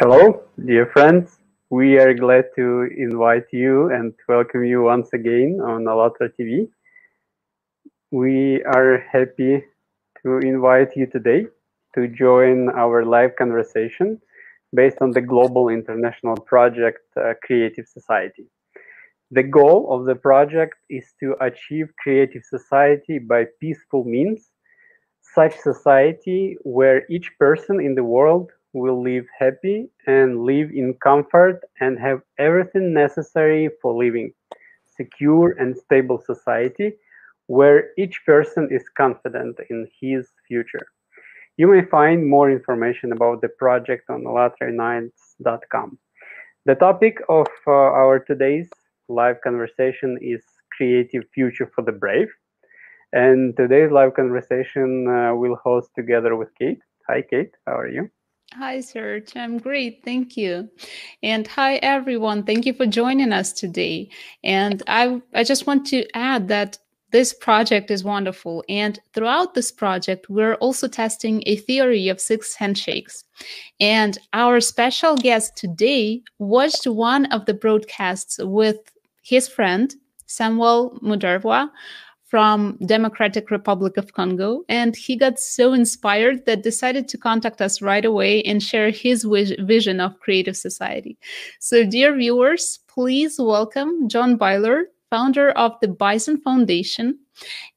Hello, dear friends. We are glad to invite you and welcome you once again on Allatra TV. We are happy to invite you today to join our live conversation based on the global international project uh, Creative Society. The goal of the project is to achieve creative society by peaceful means, such society where each person in the world will live happy and live in comfort and have everything necessary for living secure and stable society where each person is confident in his future. You may find more information about the project on allatraunites.com. The topic of uh, our today's live conversation is Creative Future for the Brave. And today's live conversation uh, we'll host together with Kate. Hi, Kate. How are you? Hi, Serge. I'm great. Thank you. And hi, everyone. Thank you for joining us today. And I, I just want to add that this project is wonderful. And throughout this project, we're also testing a theory of six handshakes. And our special guest today watched one of the broadcasts with his friend, Samuel Mudarwa, from Democratic Republic of Congo and he got so inspired that decided to contact us right away and share his vision of creative society. So dear viewers, please welcome John Byler, founder of the Bison Foundation.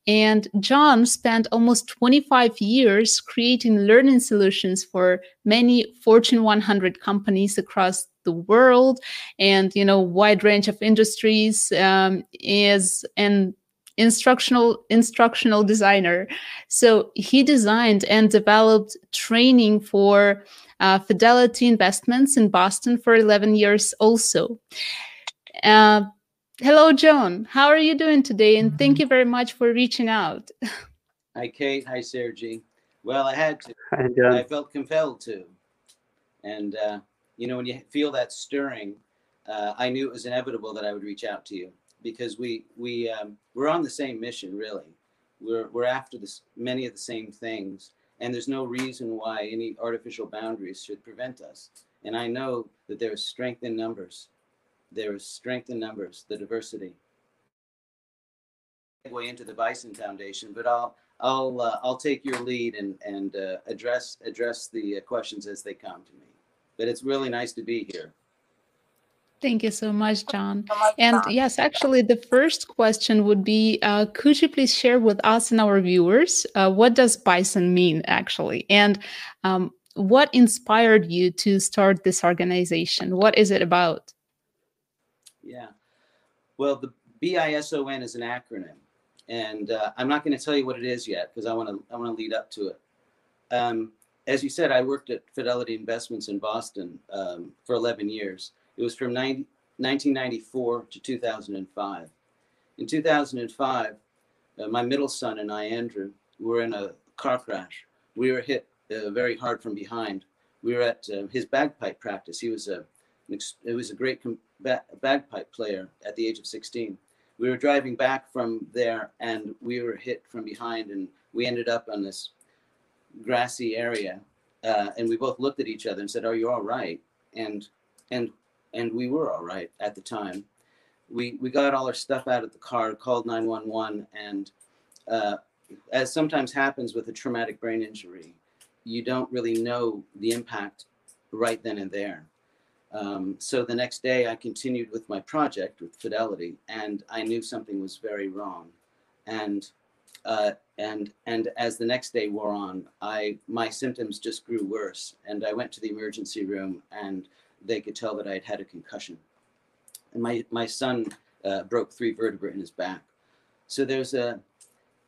And John spent almost 25 years creating learning solutions for many Fortune 100 companies across the world and you know wide range of industries um, is and instructional instructional designer. So he designed and developed training for uh, fidelity investments in boston for 11 years also. Uh, hello john. How are you doing today? And thank you very much for reaching out. Hi kate. Hi sergi well i had to. Hi, John. i felt compelled to. And uh, you know when you feel that stirring uh, i knew it was inevitable that i would reach out to you because we we um, we're on the same mission really. We're we're after this many of the same things and there's no reason why any artificial boundaries should prevent us. And i know that there is strength in numbers. There is strength in numbers the diversity. Way into the bison foundation but i'll i'll uh, i'll take your lead and and uh, address address the questions as they come to me. But it's really nice to be here Thank you so much, John. And yes, actually, the first question would be uh, Could you please share with us and our viewers uh, what does bison mean, actually? And um, what inspired you to start this organization? What is it about? Yeah. Well, the BISON is an acronym, and uh, I'm not going to tell you what it is yet because I want to I want to lead up to it. Um, as you said, I worked at Fidelity Investments in Boston um, for 11 years. It was from 90, 1994 to 2005. In 2005, uh, my middle son and I, Andrew, were in a car crash. We were hit uh, very hard from behind. We were at uh, his bagpipe practice. He was a, it was a great bagpipe player at the age of 16. We were driving back from there, and we were hit from behind, and we ended up on this grassy area. Uh, and we both looked at each other and said, "Are you all right?" And and and we were all right at the time. We we got all our stuff out of the car, called 911, and uh, as sometimes happens with a traumatic brain injury, you don't really know the impact right then and there. Um, so the next day, I continued with my project with Fidelity, and I knew something was very wrong. And uh, and and as the next day wore on, I my symptoms just grew worse, and I went to the emergency room and they could tell that I had had a concussion. And my, my son uh, broke three vertebrae in his back. So there's a,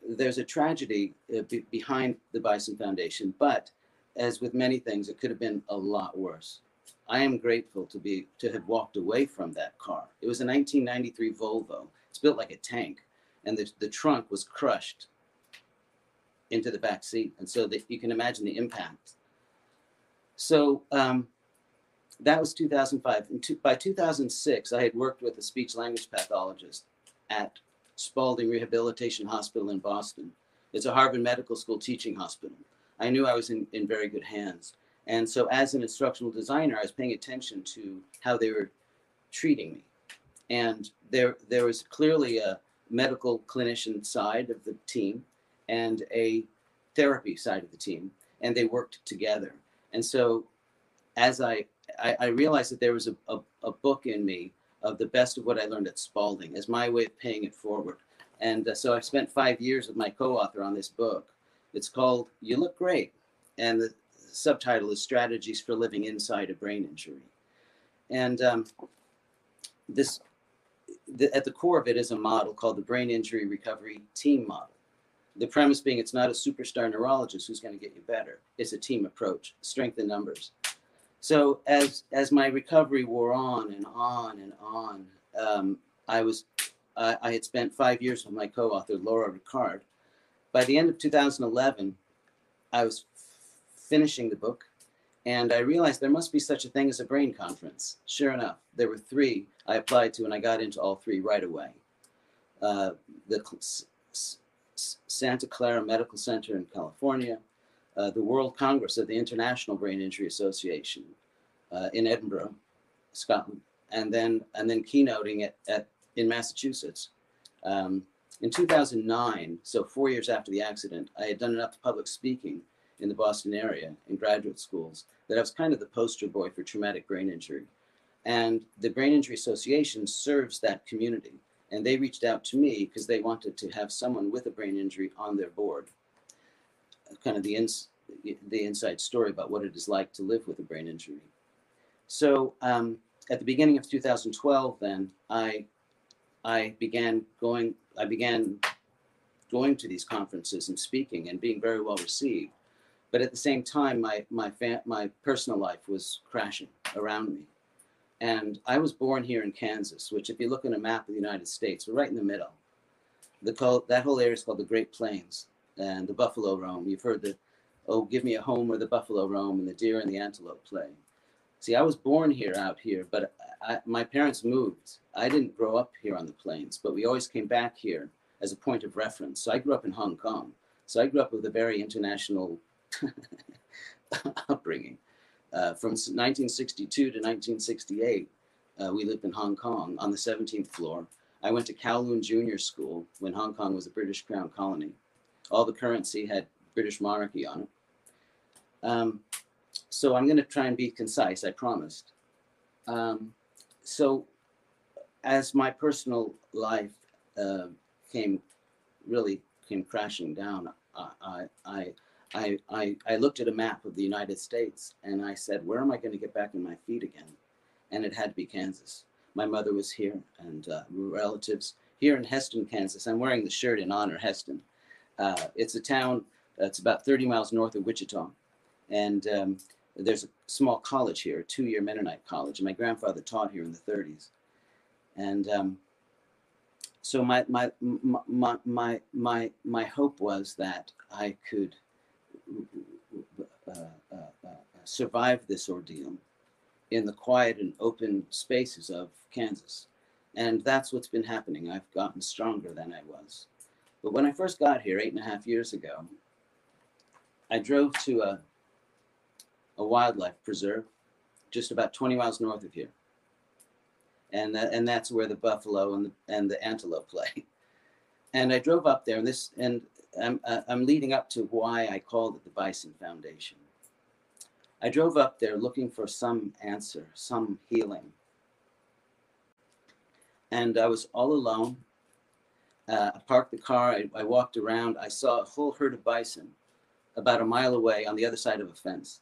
there's a tragedy uh, be behind the Bison Foundation, but as with many things, it could have been a lot worse. I am grateful to be to have walked away from that car. It was a 1993 Volvo. It's built like a tank, and the, the trunk was crushed into the back seat, and so that you can imagine the impact. So um, that was 2005. Two, by 2006, I had worked with a speech language pathologist at Spaulding Rehabilitation Hospital in Boston. It's a Harvard Medical School teaching hospital. I knew I was in, in very good hands. And so, as an instructional designer, I was paying attention to how they were treating me. And there, there was clearly a medical clinician side of the team and a therapy side of the team, and they worked together. And so, as I, I, I realized that there was a, a, a book in me of the best of what I learned at Spaulding as my way of paying it forward. And uh, so I spent five years with my co author on this book. It's called You Look Great. And the subtitle is Strategies for Living Inside a Brain Injury. And um, this, the, at the core of it is a model called the Brain Injury Recovery Team Model. The premise being it's not a superstar neurologist who's going to get you better, it's a team approach, strength in numbers. So as as my recovery wore on and on and on, um, I was I had spent five years with my co-author Laura Ricard. By the end of 2011, I was finishing the book, and I realized there must be such a thing as a brain conference. Sure enough, there were three I applied to, and I got into all three right away. Uh, the Santa Clara Medical Center in California, uh, the World Congress of the International Brain Injury Association uh, in Edinburgh, Scotland, and then and then keynoting at, at in Massachusetts. Um, in 2009, so four years after the accident, I had done enough public speaking in the Boston area in graduate schools that I was kind of the poster boy for traumatic brain injury. And the Brain Injury Association serves that community. And they reached out to me because they wanted to have someone with a brain injury on their board. Kind of the, ins- the inside story about what it is like to live with a brain injury. So um, at the beginning of 2012, then I I began going, I began going to these conferences and speaking and being very well received. But at the same time, my, my, fa- my personal life was crashing around me. And I was born here in Kansas, which, if you look at a map of the United States, we're right in the middle. The call, that whole area is called the Great Plains and the buffalo roam. You've heard the, oh, give me a home where the buffalo roam and the deer and the antelope play. See, I was born here out here, but I, my parents moved. I didn't grow up here on the plains, but we always came back here as a point of reference. So I grew up in Hong Kong. So I grew up with a very international upbringing. Uh, from 1962 to 1968, uh, we lived in Hong Kong on the 17th floor. I went to Kowloon Junior School when Hong Kong was a British Crown colony. All the currency had British monarchy on it. Um, so I'm going to try and be concise, I promised. Um, so as my personal life uh, came really came crashing down, I, I, I, I, I looked at a map of the United States and I said, where am I going to get back on my feet again? And it had to be Kansas. My mother was here and uh, relatives here in Hesston, Kansas. I'm wearing the shirt in honor Hesston. Uh, it's a town that's about 30 miles north of Wichita. And um, there's a small college here, a two-year Mennonite college, and my grandfather taught here in the 30s. And um, so my, my my my my my hope was that I could uh, uh, uh, survive this ordeal in the quiet and open spaces of Kansas, and that's what's been happening. I've gotten stronger than I was. But when I first got here eight and a half years ago, I drove to a a wildlife preserve just about 20 miles north of here. And, and that's where the buffalo and the, and the antelope play. And I drove up there, and this, and I'm, uh, I'm leading up to why I called it the Bison Foundation. I drove up there looking for some answer, some healing. And I was all alone. Uh, I parked the car, I, I walked around, I saw a whole herd of bison about a mile away on the other side of a fence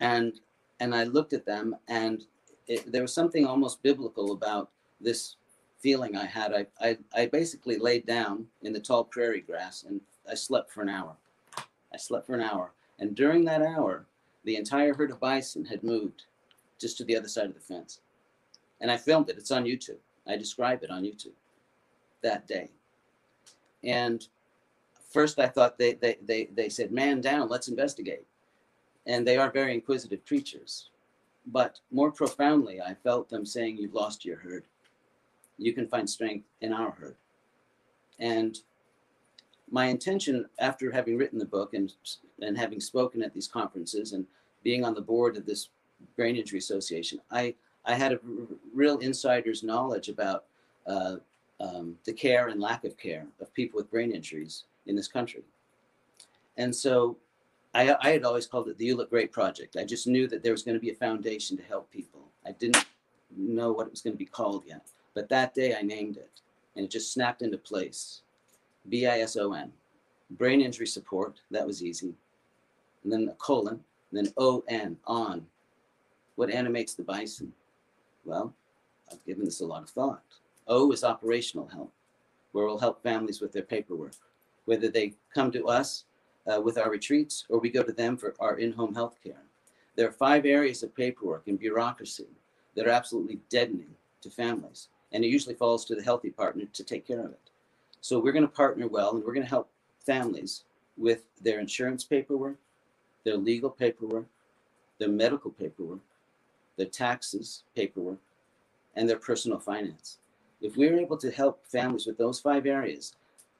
and and I looked at them, and it, there was something almost biblical about this feeling I had. I, I I basically laid down in the tall prairie grass, and I slept for an hour. I slept for an hour, and during that hour, the entire herd of bison had moved just to the other side of the fence, and I filmed it. It's on YouTube. I describe it on YouTube that day, and first I thought they they they, they said, "Man down, let's investigate." and they are very inquisitive creatures. But more profoundly, I felt them saying, You've lost your herd. You can find strength in our herd. And my intention, after having written the book and, and having spoken at these conferences and being on the board of this brain injury association, I I had a real insider's knowledge about uh, um, the care and lack of care of people with brain injuries in this country. And so I, I had always called it the You Look Great Project. I just knew that there was going to be a foundation to help people. I didn't know what it was going to be called yet. But that day I named it and it just snapped into place. B I S O N. Brain injury support. That was easy. And then a colon, and then O N, on. What animates the bison? Well, I've given this a lot of thought. O is operational help, where we'll help families with their paperwork, whether they come to us uh, with our retreats or we go to them for our in home health care. There are five areas of paperwork and bureaucracy that are absolutely deadening to families, and it usually falls to the healthy partner to take care of it. So we're going to partner well and we're going to help families with their insurance paperwork, their legal paperwork, their medical paperwork, their taxes paperwork, and their personal finance. If we're able to help families with those five areas,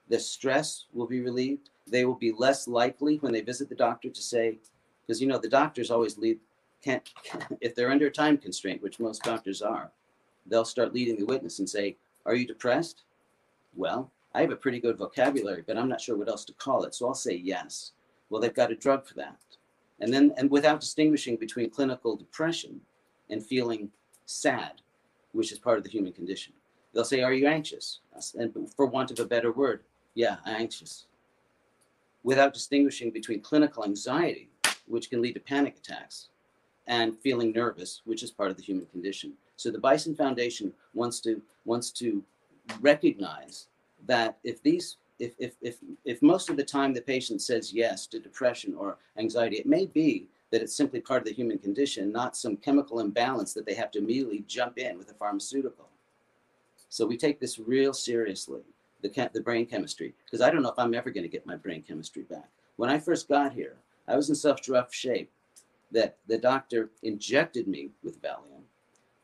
the stress will be relieved. They will be less likely when they visit the doctor to say, because you know the doctors always lead can't if they're under time constraint, which most doctors are, they'll start leading the witness and say, "Are you depressed?" Well, I have a pretty good vocabulary, but I'm not sure what else to call it, so I'll say yes. Well, they've got a drug for that, and then and without distinguishing between clinical depression and feeling sad, which is part of the human condition. They'll say, Are you anxious? And for want of a better word, yeah, anxious. Without distinguishing between clinical anxiety, which can lead to panic attacks, and feeling nervous, which is part of the human condition. So the Bison Foundation wants to wants to recognize that if these if, if, if, if most of the time the patient says yes to depression or anxiety, it may be that it's simply part of the human condition, not some chemical imbalance that they have to immediately jump in with a pharmaceutical. So we take this real seriously, the, the brain chemistry, because I don't know if I'm ever going to get my brain chemistry back. When I first got here, I was in such rough shape that the doctor injected me with Valium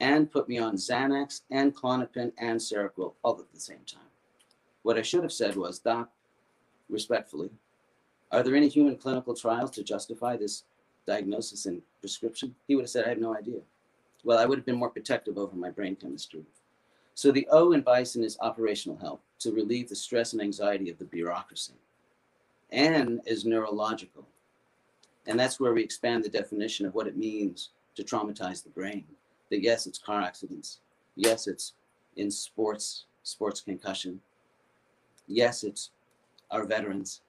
and put me on Xanax and Klonopin and Seroquel all at the same time. What I should have said was, Doc, respectfully, are there any human clinical trials to justify this diagnosis and prescription? He would have said, I have no idea. Well, I would have been more protective over my brain chemistry. So the O in Bison is operational help to relieve the stress and anxiety of the bureaucracy. N is neurological. And that's where we expand the definition of what it means to traumatize the brain. That yes, it's car accidents. Yes, it's in sports, sports concussion. Yes, it's our veterans.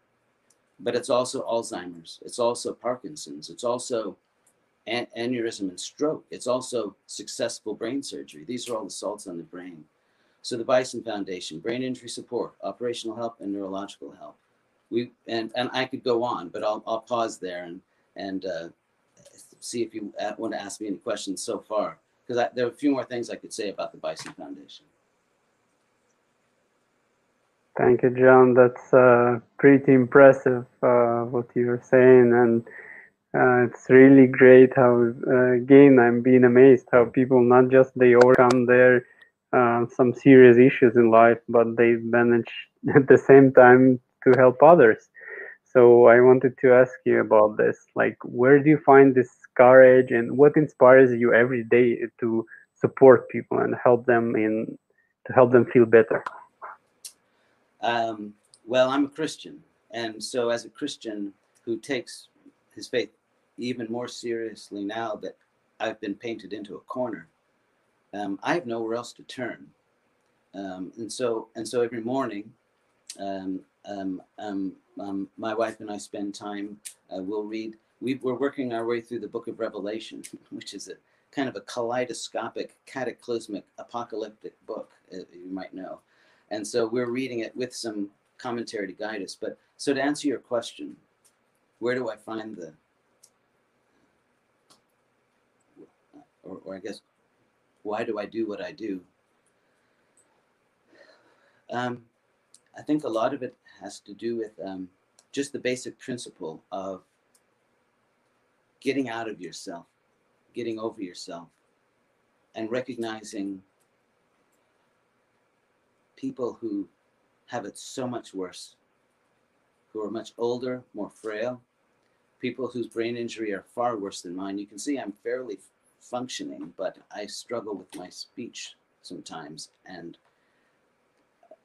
But it's also Alzheimer's. It's also Parkinson's. It's also an- aneurysm and stroke. It's also successful brain surgery. These are all assaults on the brain. So the Bison Foundation, brain injury support, operational help, and neurological help. We and and I could go on, but I'll I'll pause there and and uh, see if you want to ask me any questions so far, because there are a few more things I could say about the Bison Foundation. Thank you, John. That's uh, pretty impressive uh, what you're saying, and uh, it's really great how uh, again I'm being amazed how people not just they overcome their uh, some serious issues in life, but they manage at the same time to help others. So I wanted to ask you about this. Like, where do you find this courage, and what inspires you every day to support people and help them in to help them feel better? Um, well, I'm a Christian, and so as a Christian who takes his faith even more seriously now that I've been painted into a corner, um, I have nowhere else to turn. Um, and so and so every morning, um, um, um, um, my wife and I spend time. Uh, we'll read. We, we're working our way through the Book of Revelation, which is a kind of a kaleidoscopic, cataclysmic, apocalyptic book, uh, you might know. And so we're reading it with some commentary to guide us. But so to answer your question, where do I find the, or, or I guess, why do I do what I do? Um, I think a lot of it has to do with um, just the basic principle of getting out of yourself, getting over yourself, and recognizing people who have it so much worse, who are much older, more frail, people whose brain injury are far worse than mine. You can see I'm fairly functioning, but I struggle with my speech sometimes, and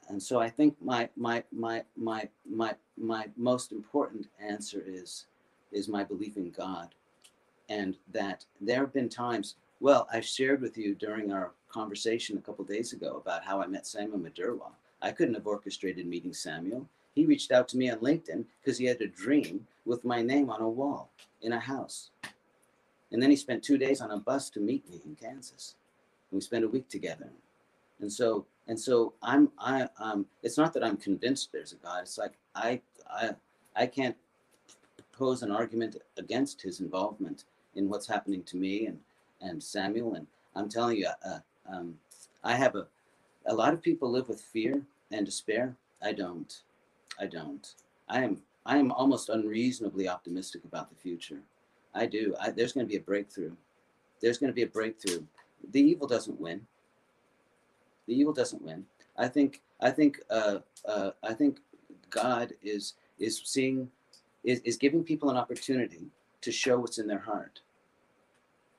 and so I think my my my my my my most important answer is is my belief in God, and that there have been times. Well, I shared with you during our conversation a couple days ago about how I met Samuel Madurwa. I couldn't have orchestrated meeting Samuel. He reached out to me on LinkedIn because he had a dream with my name on a wall in a house. And then he spent two days on a bus to meet me in Kansas. And we spent a week together. And so, and so I'm, I, um, it's not that I'm convinced there's a God. It's like I, I, I can't pose an argument against his involvement in what's happening to me and, and Samuel. And I'm telling you, uh, um, I have a, a lot of people live with fear and despair. I don't. I don't. I am I am almost unreasonably optimistic about the future. I do. I, there's going to be a breakthrough. There's going to be a breakthrough. The evil doesn't win. The evil doesn't win. I think. I think. Uh, uh, I think God is is seeing is, is giving people an opportunity to show what's in their heart.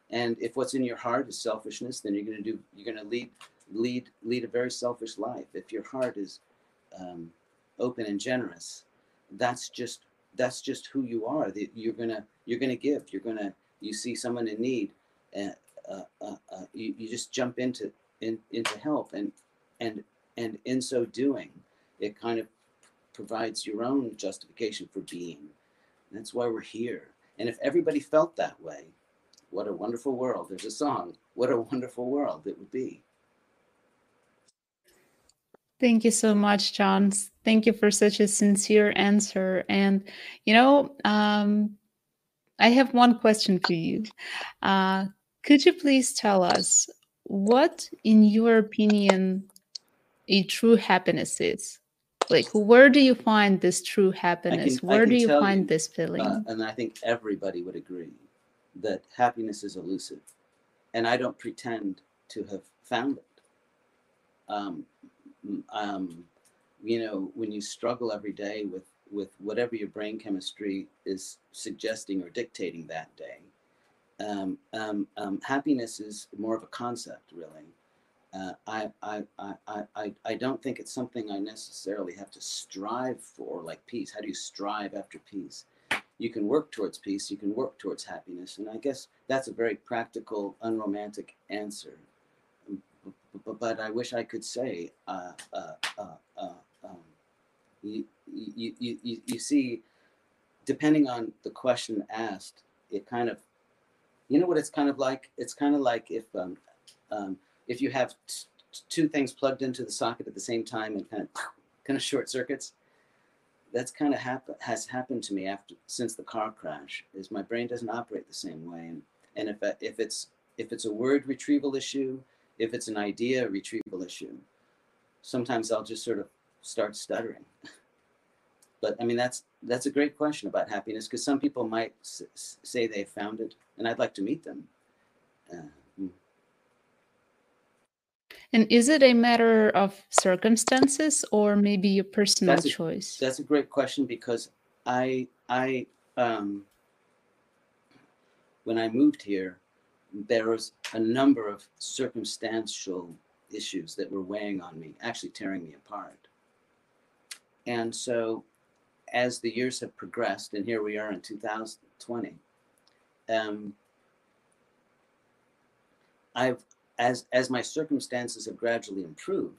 And if what's in your heart is selfishness, then you're going to do. You're going to lead lead lead a very selfish life. If your heart is um, open and generous, that's just that's just who you are. That You're gonna you're gonna give. You're gonna you see someone in need, and uh, uh, uh, you, you just jump into in, into help, and and and in so doing, it kind of provides your own justification for being. That's why we're here. And if everybody felt that way, what a wonderful world. There's a song. What a wonderful world it would be. Thank you so much, John. Thank you for such a sincere answer. And, you know, um, I have one question for you. Uh, could you please tell us what, in your opinion, a true happiness is? Like, where do you find this true happiness? can- where do you find you, this feeling? Uh, and I think everybody would agree that happiness is elusive. And I don't pretend to have found it. Um, um, you know, when you struggle every day with, with whatever your brain chemistry is suggesting or dictating that day, um, um, um, happiness is more of a concept, really. Uh, I, I, I, I, I- don't think it's something I necessarily have to strive for, like peace. How do you strive after peace? You can work towards peace, you can work towards happiness. And I guess that's a very practical, unromantic answer. But I wish I could say, uh, uh, uh, uh, um, you, you, you, you, see, depending on the question asked, it kind of, you know what it's kind of like? It's kind of like if, um, um, if you have t- two things plugged into the socket at the same time and kind of kind of short circuits. That's kind of happen has happened to me after since the car crash is my brain doesn't operate the same way. And and if if it's if it's a word retrieval issue if it's an idea retrieval issue sometimes i'll just sort of start stuttering but i mean that's that's a great question about happiness because some people might s- s- say they found it and i'd like to meet them uh, mm. and is it a matter of circumstances or maybe your personal That's a- choice? That's a great question because I I um when I moved here, there was a number of circumstantial issues that were weighing on me, actually tearing me apart. And so as the years have progressed, and here we are in 2020, um, I've as as my circumstances have gradually improved,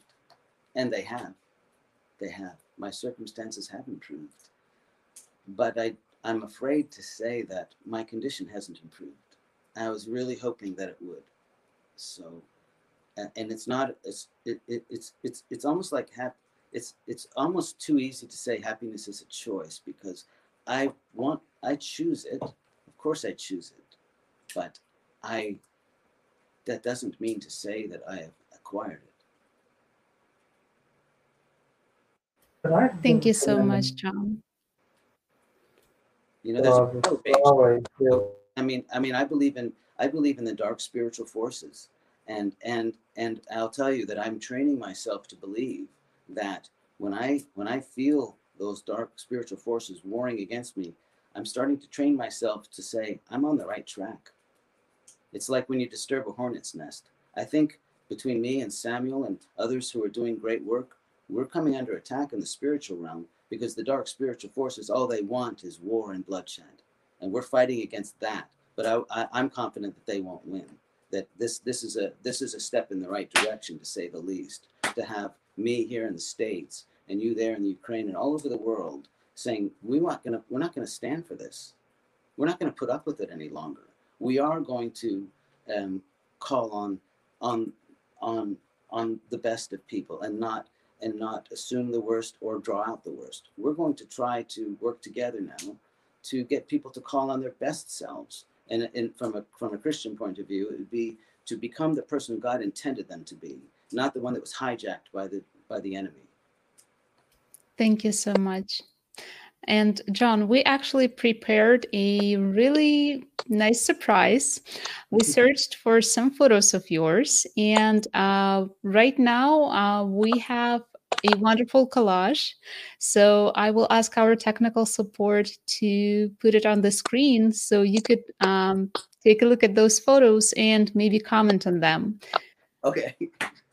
and they have, they have. My circumstances have improved. But I, I'm afraid to say that my condition hasn't improved. I was really hoping that it would. So, and it's not, it's, it, it, it's, it's, it's almost like hap, it's, it's almost too easy to say happiness is a choice because I want, I choose it. Of course I choose it. But I, that doesn't mean to say that I have acquired it. Thank you so much, John. You know, there's a. Always, yeah. I mean, I mean, I believe in I believe in the dark spiritual forces, and and and I'll tell you that I'm training myself to believe that when I when I feel those dark spiritual forces warring against me, I'm starting to train myself to say, I'm on the right track. It's like when you disturb a hornet's nest. I think between me and Samuel and others who are doing great work, we're coming under attack in the spiritual realm because the dark spiritual forces, all they want is war and bloodshed. And we're fighting against that. But I, am confident that they won't win. That this this is a this is a step in the right direction, to say the least. To have me here in the states and you there in the Ukraine and all over the world saying we not gonna we're not gonna stand for this. We're not gonna put up with it any longer. We are going to um, call on on on on the best of people and not and not assume the worst or draw out the worst. We're going to try to work together now to get people to call on their best selves. And, and from a from a Christian point of view, it would be to become the person God intended them to be, not the one that was hijacked by the by the enemy. Thank you so much. And John, we actually prepared a really nice surprise. We searched for some photos of yours, and uh, right now uh, we have a wonderful collage. So I will ask our technical support to put it on the screen so you could um, take a look at those photos and maybe comment on them. Okay.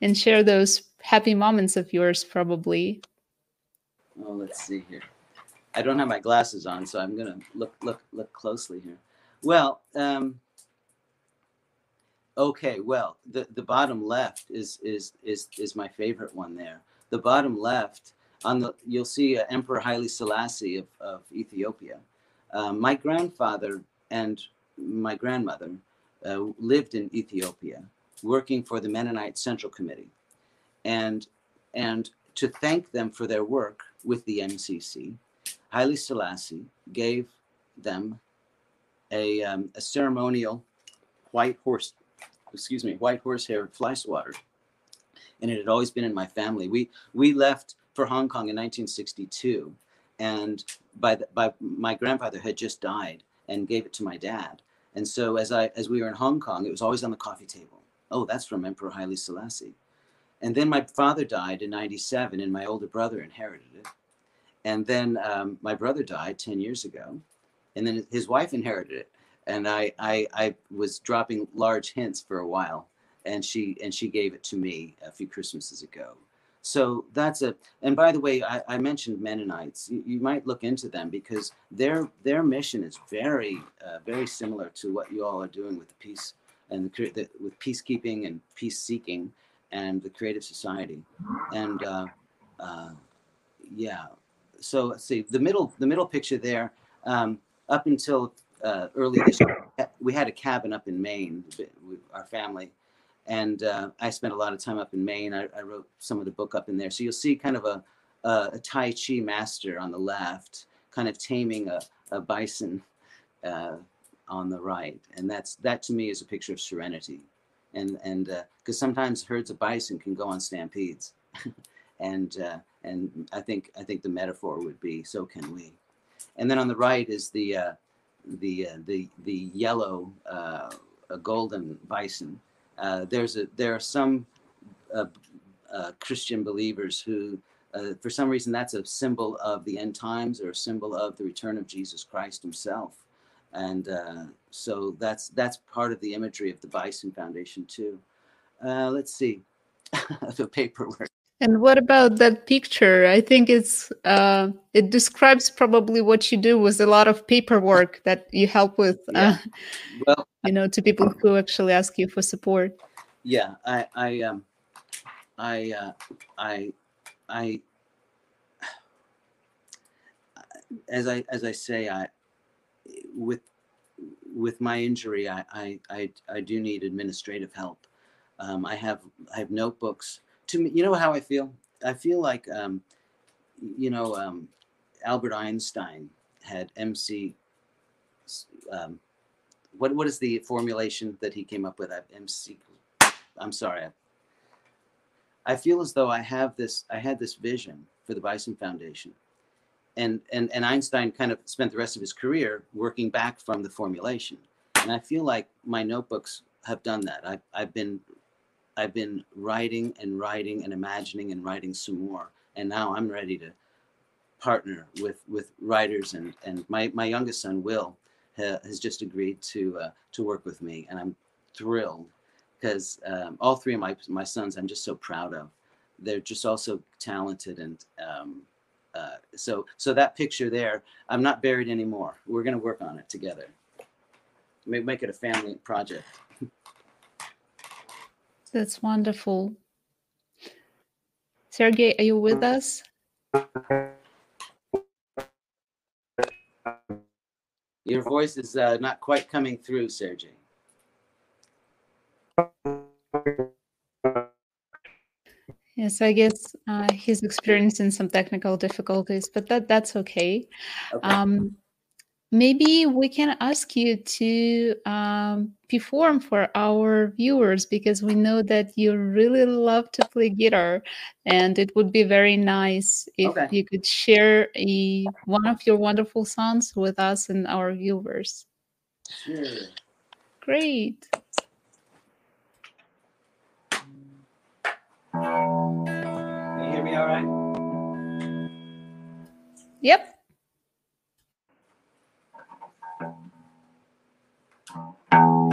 And share those happy moments of yours, probably. Oh, let's see here. I don't have my glasses on, so I'm gonna look look look closely here. Well, um, okay. Well, the the bottom left is is is is my favorite one there. The bottom left on the you'll see uh, Emperor Haile Selassie of, of Ethiopia. Um, my grandfather and my grandmother uh, lived in Ethiopia, working for the Mennonite Central Committee, and and to thank them for their work with the MCC, Haile Selassie gave them a, um, a ceremonial white horse, excuse me, white horsehair fly swatter. And it had always been in my family. We, we left for Hong Kong in 1962. And by, the, by my grandfather had just died and gave it to my dad. And so as I as we were in Hong Kong, it was always on the coffee table. Oh, that's from Emperor Haile Selassie. And then my father died in 97 and my older brother inherited it. And then um, my brother died 10 years ago, and then his wife inherited it. And I, I, I was dropping large hints for a while, and she and she gave it to me a few Christmases ago. So that's a. And by the way, I, I mentioned Mennonites. You, you, might look into them because their their mission is very uh, very similar to what you all are doing with the peace and the, the with peacekeeping and peace seeking and the creative society. And uh, uh, yeah, so let's see the middle the middle picture there. Um, up until uh, early this year, we had a cabin up in Maine with our family, and uh, I spent a lot of time up in Maine. I, I, wrote some of the book up in there, so you'll see kind of a a, a Tai Chi master on the left, kind of taming a, a bison uh, on the right, and that's that to me is a picture of serenity, and and because uh, sometimes herds of bison can go on stampedes. and uh, and I think I think the metaphor would be so can we. And then on the right is the uh, the uh, the the yellow uh, golden bison. Uh, there's a there are some uh, Christian believers who. for some reason, that's a symbol of the end times or a symbol of the return of Jesus Christ Himself, and so that's that's part of the imagery of the Bison Foundation too. let's see, the paperwork. And what about that picture? I think it's uh, it describes probably what you do with a lot of paperwork that you help with. Yeah. Uh, well, you know, to people who actually ask you for support. Yeah, I, I, um, I, uh, I, I, as I as I say, I with with my injury, I I I, I do need administrative help. Um, I have I have notebooks to me, you know how I feel? I feel like, um, you know, um, Albert Einstein had MC. Um, what what is the formulation that he came up with? MC. I'm sorry. I feel as though I have this. I had this vision for the Bison Foundation, and and and Einstein kind of spent the rest of his career working back from the formulation. And I feel like my notebooks have done that. I've I've been I've been writing and writing and imagining and writing some more. And now I'm ready to partner with with writers and and my my youngest son Will ha, has just agreed to uh, to work with me, and I'm thrilled because um, all three of my my sons I'm just so proud of. They're just also talented and. Um, uh, so, so that picture there, I'm not buried anymore. We're going to work on it together. Make, make it a family project. That's wonderful. Sergey, are you with us? Your voice is uh, not quite coming through, Sergey. Yes, I guess uh, he's experiencing some technical difficulties, but that that's okay. Okay. Um, maybe we can ask you to um, perform for our viewers because we know that you really love to play guitar, and it would be very nice if Okay. you could share a, one of your wonderful songs with us and our viewers. Sure. Great. You all right? Yep. I'm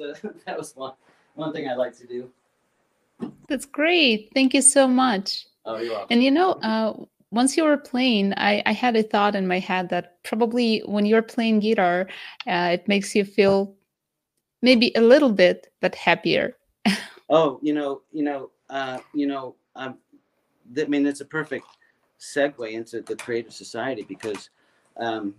the that was one one thing I like to do. That's great. Thank you so much. Oh, you're welcome. And you know, uh, once you were playing, I, I had a thought in my head that probably when you're playing guitar, uh, it makes you feel maybe a little bit, but happier. Oh, you know, you know, uh, you know, um, I mean, it's a perfect segue into the creative society because, um,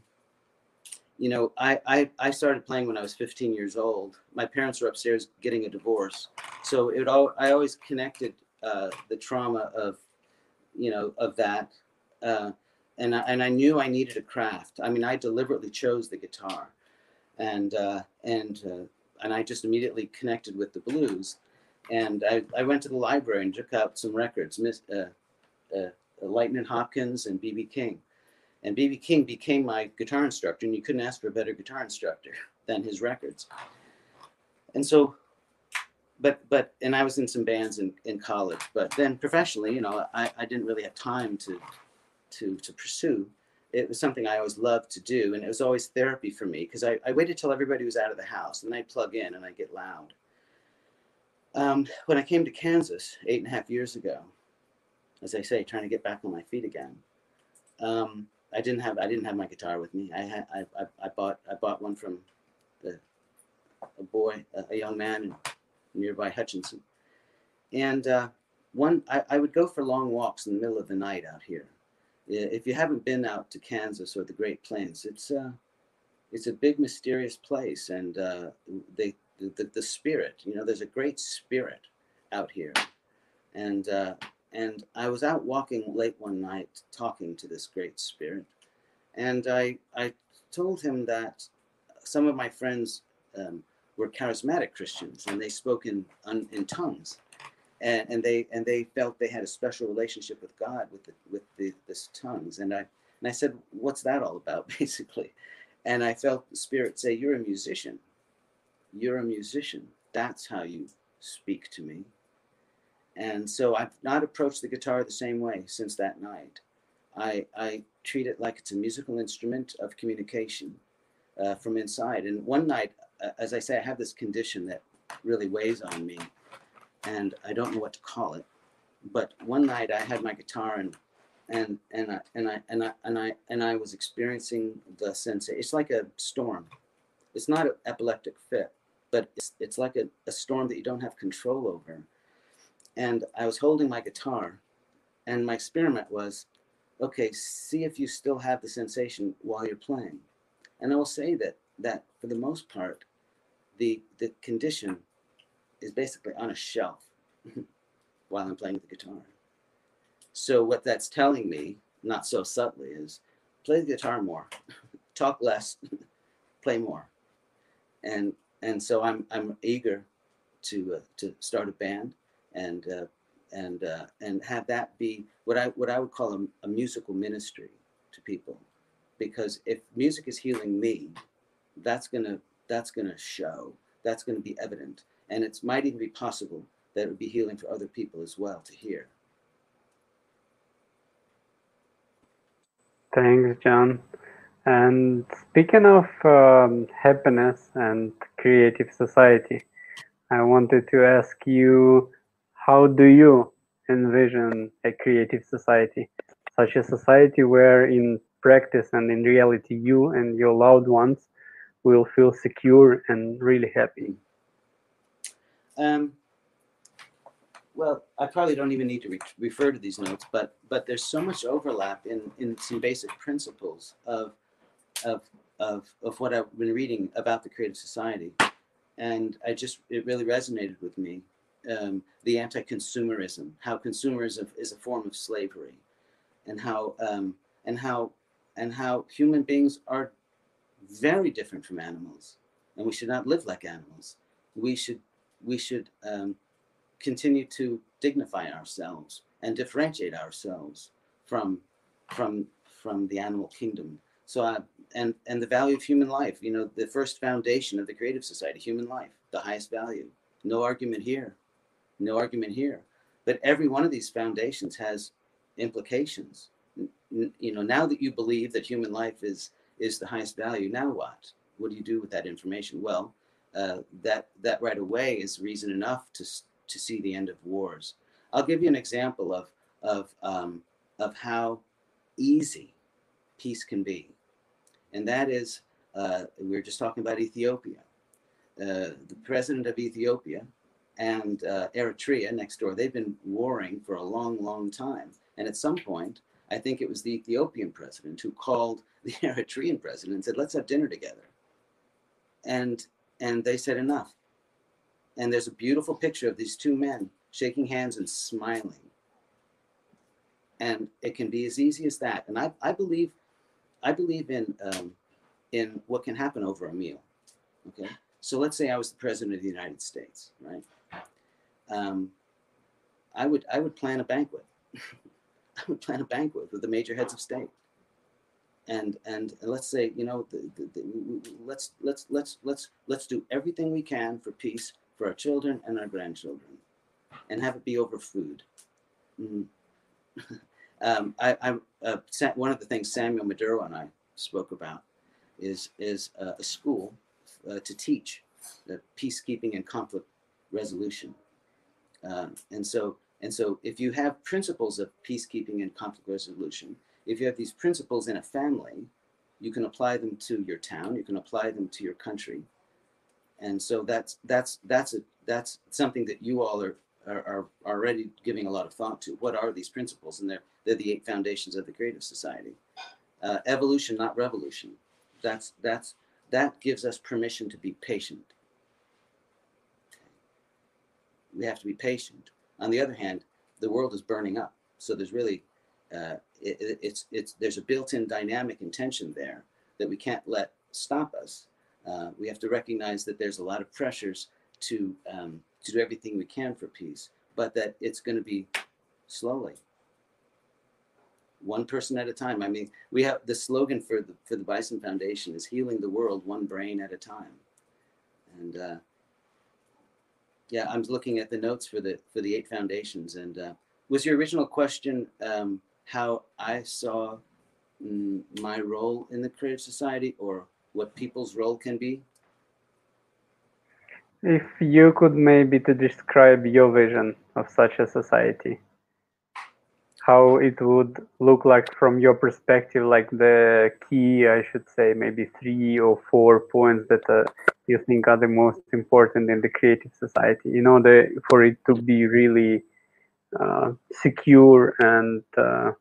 you know, I, I I started playing when I was 15 years old. My parents were upstairs getting a divorce, so it all I always connected uh, the trauma of, you know, of that, uh, and I, and I knew I needed a craft. I mean, I deliberately chose the guitar, and uh, and uh, and I just immediately connected with the blues and I, I went to the library and took out some records, Miss uh, uh, Lightning Hopkins and BB King, and BB King became my guitar instructor, and you couldn't ask for a better guitar instructor than his records. And so, but but and I was in some bands in, in college, but then professionally, you know, I, I didn't really have time to to to pursue. It was something I always loved to do, and it was always therapy for me because I, I waited till everybody was out of the house, and I'd plug in and I'd get loud. Um, when I came to Kansas eight and a half years ago, as I say, trying to get back on my feet again, um, I didn't have I didn't have my guitar with me. I had I, I, I bought I bought one from the a boy a, a young man in nearby Hutchinson, and uh, one I, I would go for long walks in the middle of the night out here. If you haven't been out to Kansas or the Great Plains, it's uh, it's a big mysterious place, and uh, they the, the spirit you know there's a great spirit out here, and uh, and I was out walking late one night talking to this great spirit. And I, I told him that some of my friends um, were charismatic Christians and they spoke in, in tongues. And, and they and they felt they had a special relationship with God with the, with the, this tongues and I and I said what's that all about basically and I felt the spirit say you're a musician you're a musician that's how you speak to me and so I've not approached the guitar the same way since that night. I, I treat it like it's a musical instrument of communication uh, from inside. And one night, uh, as I say, I have this condition that really weighs on me, and I don't know what to call it. But one night, I had my guitar and and and I and I and I and I and I was experiencing the sensation. It's like a storm. It's not an epileptic fit, but it's it's like a, a storm that you don't have control over and I was holding my guitar, and my experiment was, okay, see if you still have the sensation while you're playing. And I will say that that for the most part, the the condition is basically on a shelf while I'm playing the guitar. So what that's telling me, not so subtly, is play the guitar more, talk less, play more, and and so I'm I'm eager to uh, to start a band and uh, and uh, and have that be what I what I would call a, a, musical ministry to people, because if music is healing me, that's gonna that's gonna show, that's gonna be evident, and it might even be possible that it would be healing for other people as well to hear. Thanks, John. And speaking of um, happiness and creative society, I wanted to ask you how do you envision a creative society? Such a society where, in practice and in reality, you and your loved ones will feel secure and really happy? Um, well, I probably don't even need to re- refer to these notes, but but there's so much overlap in in some basic principles of of of of what I've been reading about the creative society, and I just it really resonated with me um, the anti-consumerism, how consumerism is a form of slavery, and how um, and how and how human beings are very different from animals, and we should not live like animals. We should we should um, continue to dignify ourselves and differentiate ourselves from from from the animal kingdom. So uh, and and the value of human life. You know, the first foundation of the creative society, human life, the highest value. No argument here no argument here. But every one of these foundations has implications. You know, now that you believe that human life is is the highest value, now what? What do you do with that information? Well, uh, that that right away is reason enough to to see the end of wars. I'll give you an example of of um, of how easy peace can be, and that is uh, we were just talking about Ethiopia. Uh, the president of Ethiopia and uh, Eritrea next door. They've been warring for a long, long time. And at some point, I think it was the Ethiopian president who called the Eritrean president and said, "Let's have dinner together." And and they said enough. And there's a beautiful picture of these two men shaking hands and smiling. And it can be as easy as that. And I, I believe, I believe in um, in what can happen over a meal. Okay. So let's say I was the president of the United States, right? Um, I would I would plan a banquet. I would plan a banquet with the major heads of state, and and let's say you know the, the, the, let's let's let's let's let's do everything we can for peace for our children and our grandchildren, and have it be over food. Mm. um, I, I uh, one of the things Samuel Maduro and I spoke about is is uh, a school uh, to teach peacekeeping and conflict resolution. Um, and so and so if you have principles of peacekeeping and conflict resolution, if you have these principles in a family, you can apply them to your town, you can apply them to your country. And so that's that's that's a that's something that you all are are, are already giving a lot of thought to. What are these principles? And they're they're the eight foundations of the creative society. Uh, evolution, not revolution. That's that's that gives us permission to be patient. We have to be patient. On the other hand, the world is burning up, so there's really uh, it, it's it's there's a built-in dynamic intention there that we can't let stop us. Uh, we have to recognize that there's a lot of pressures to um, to do everything we can for peace, but that it's going to be slowly, one person at a time. I mean, we have the slogan for the for the Bison Foundation is healing the world one brain at a time, and uh, yeah, I'm looking at the notes for the for the eight foundations. And uh, was your original question um, how I saw mm, my role in the Creative Society, or what people's role can be? If you could maybe to describe your vision of such a society, how it would look like from your perspective, like the key, I should say, maybe three or four points that uh, you think are the most important in the creative society in order for it to be really uh, secure and uh,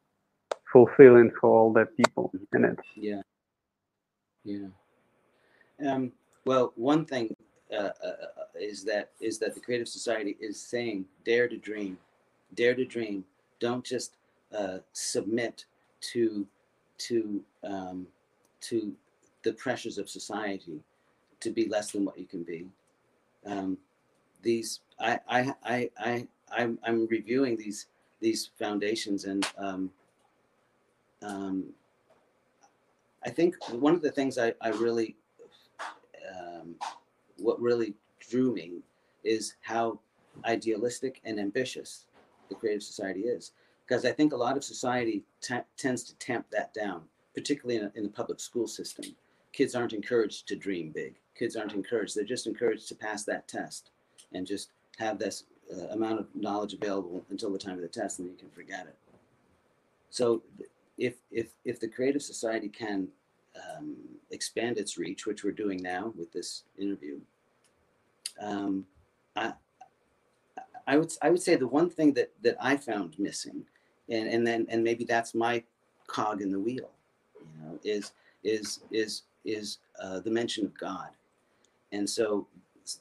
fulfilling for all the people in it. Yeah. Yeah. Um, well, one thing uh, uh, uh, is that is that the Creative Society is saying, dare to dream, dare to dream. Don't just uh, submit to to um, to the pressures of society to be less than what you can be. Um, these I I I I I'm, I'm reviewing these these foundations and um, um, I think one of the things I, I really um, what really drew me is how idealistic and ambitious the creative society is. Because i think a lot of society t- tends to tamp that down particularly in, a, in the public school system. Kids aren't encouraged to dream big. Kids aren't encouraged they're just encouraged to pass that test and just have this uh, amount of knowledge available until the time of the test and then you can forget it. So if if if the creative society can um, expand its reach, which we're doing now with this interview, um, I, I would I would say the one thing that that I found missing, and and then and maybe that's my cog in the wheel, you know, is is is is uh, the mention of God, and so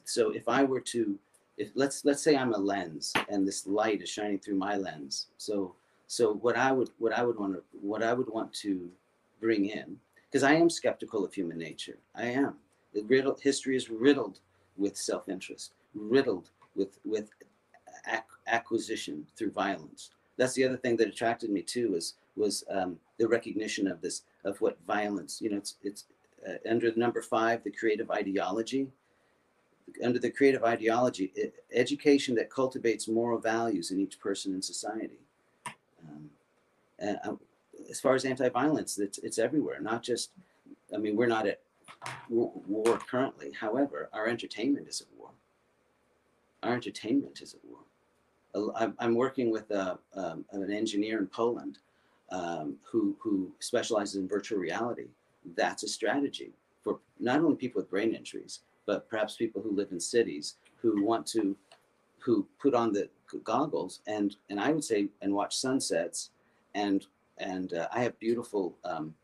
so if I were to if let's let's say I'm a lens and this light is shining through my lens, so so what I would what I would want to what I would want to bring in because I am skeptical of human nature. I am. Riddle, history is riddled with self-interest, riddled with with acquisition through violence. That's the other thing that attracted me too was was um, the recognition of this of what violence. You know, it's it's uh, under number five, the creative ideology. Under the creative ideology, it, education that cultivates moral values in each person in society. Um, and uh, as far as anti-violence, it's it's everywhere. Not just, I mean, we're not at war currently. However, our entertainment is at war. Our entertainment is at war. I'm working with a, um, an engineer in Poland um, who who specializes in virtual reality. That's a strategy for not only people with brain injuries, but perhaps people who live in cities who want to who put on the goggles and and I would say and watch sunsets and and uh, I have beautiful um,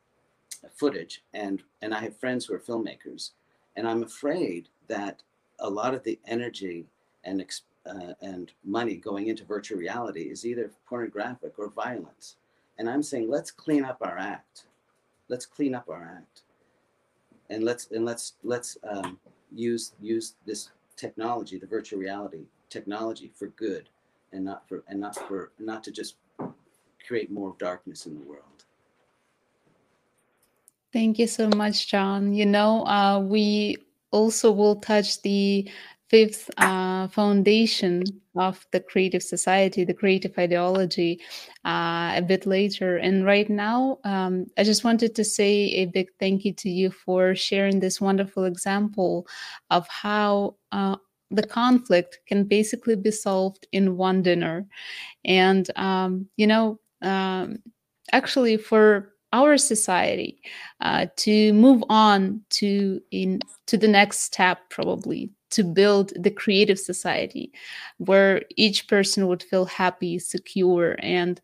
footage, and and I have friends who are filmmakers, and I'm afraid that a lot of the energy and uh, and money going into virtual reality is either pornographic or violence, and I'm saying let's clean up our act, let's clean up our act, and let's and let's let's um, use use this technology, the virtual reality technology, for good, and not for and not for not to just create more darkness in the world. Thank you so much, John. You know, uh, we also will touch the fifth uh, foundation of the creative society, the creative ideology, uh, a bit later. And right now, um, I just wanted to say a big thank you to you for sharing this wonderful example of how uh, the conflict can basically be solved in one dinner. And, um, you know, um, actually, for our society uh, to move on to in to the next step probably to build the creative society where each person would feel happy secure and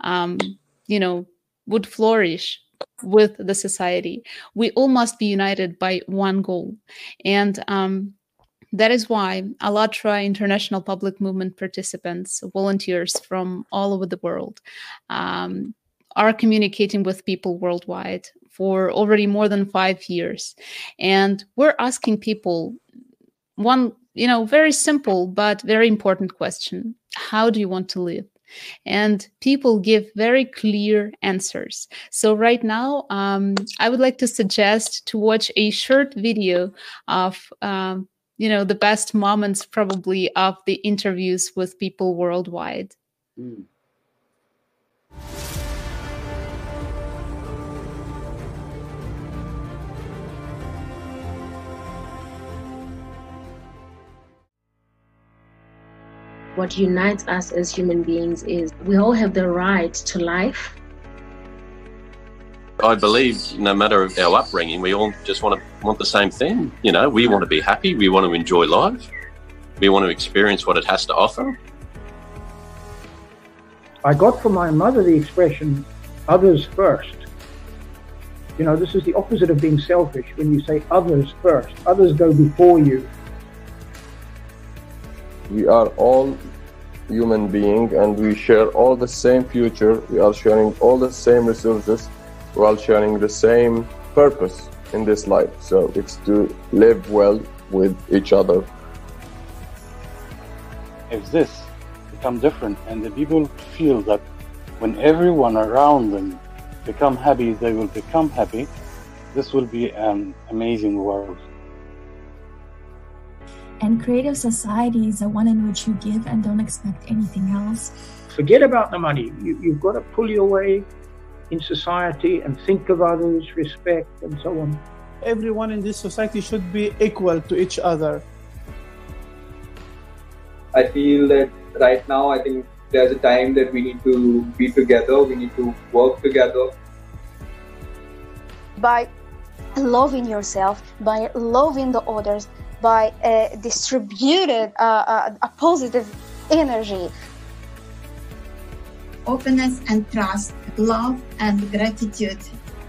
um, you know would flourish with the society. We all must be united by one goal. And um, that is why ALLATRA International Public Movement participants, volunteers from all over the world, um, are communicating with people worldwide for already more than five years. And we're asking people one, you know, very simple but very important question How do you want to live? And people give very clear answers. So, right now, um, I would like to suggest to watch a short video of um, you know the best moments probably of the interviews with people worldwide mm. What unites us as human beings is we all have the right to life. I believe no matter our upbringing, we all just want to want the same thing. You know, we want to be happy, we want to enjoy life, we want to experience what it has to offer. I got from my mother the expression others first. You know, this is the opposite of being selfish when you say others first. Others go before you we are all human beings and we share all the same future. We are sharing all the same resources. We're sharing the same purpose in this life. So it's to live well with each other. If this become different and the people feel that when everyone around them become happy they will become happy this will be an amazing world and creative society is the one in which you give and don't expect anything else. Forget about the money. You, you've got to pull your way in society and think of others, respect, and so on. Everyone in this society should be equal to each other. I feel that right now, I think there's a time that we need to be together, we need to work together. By loving yourself, by loving the others, by a distributed uh, uh, a positive energy. Openness and trust, love and gratitude.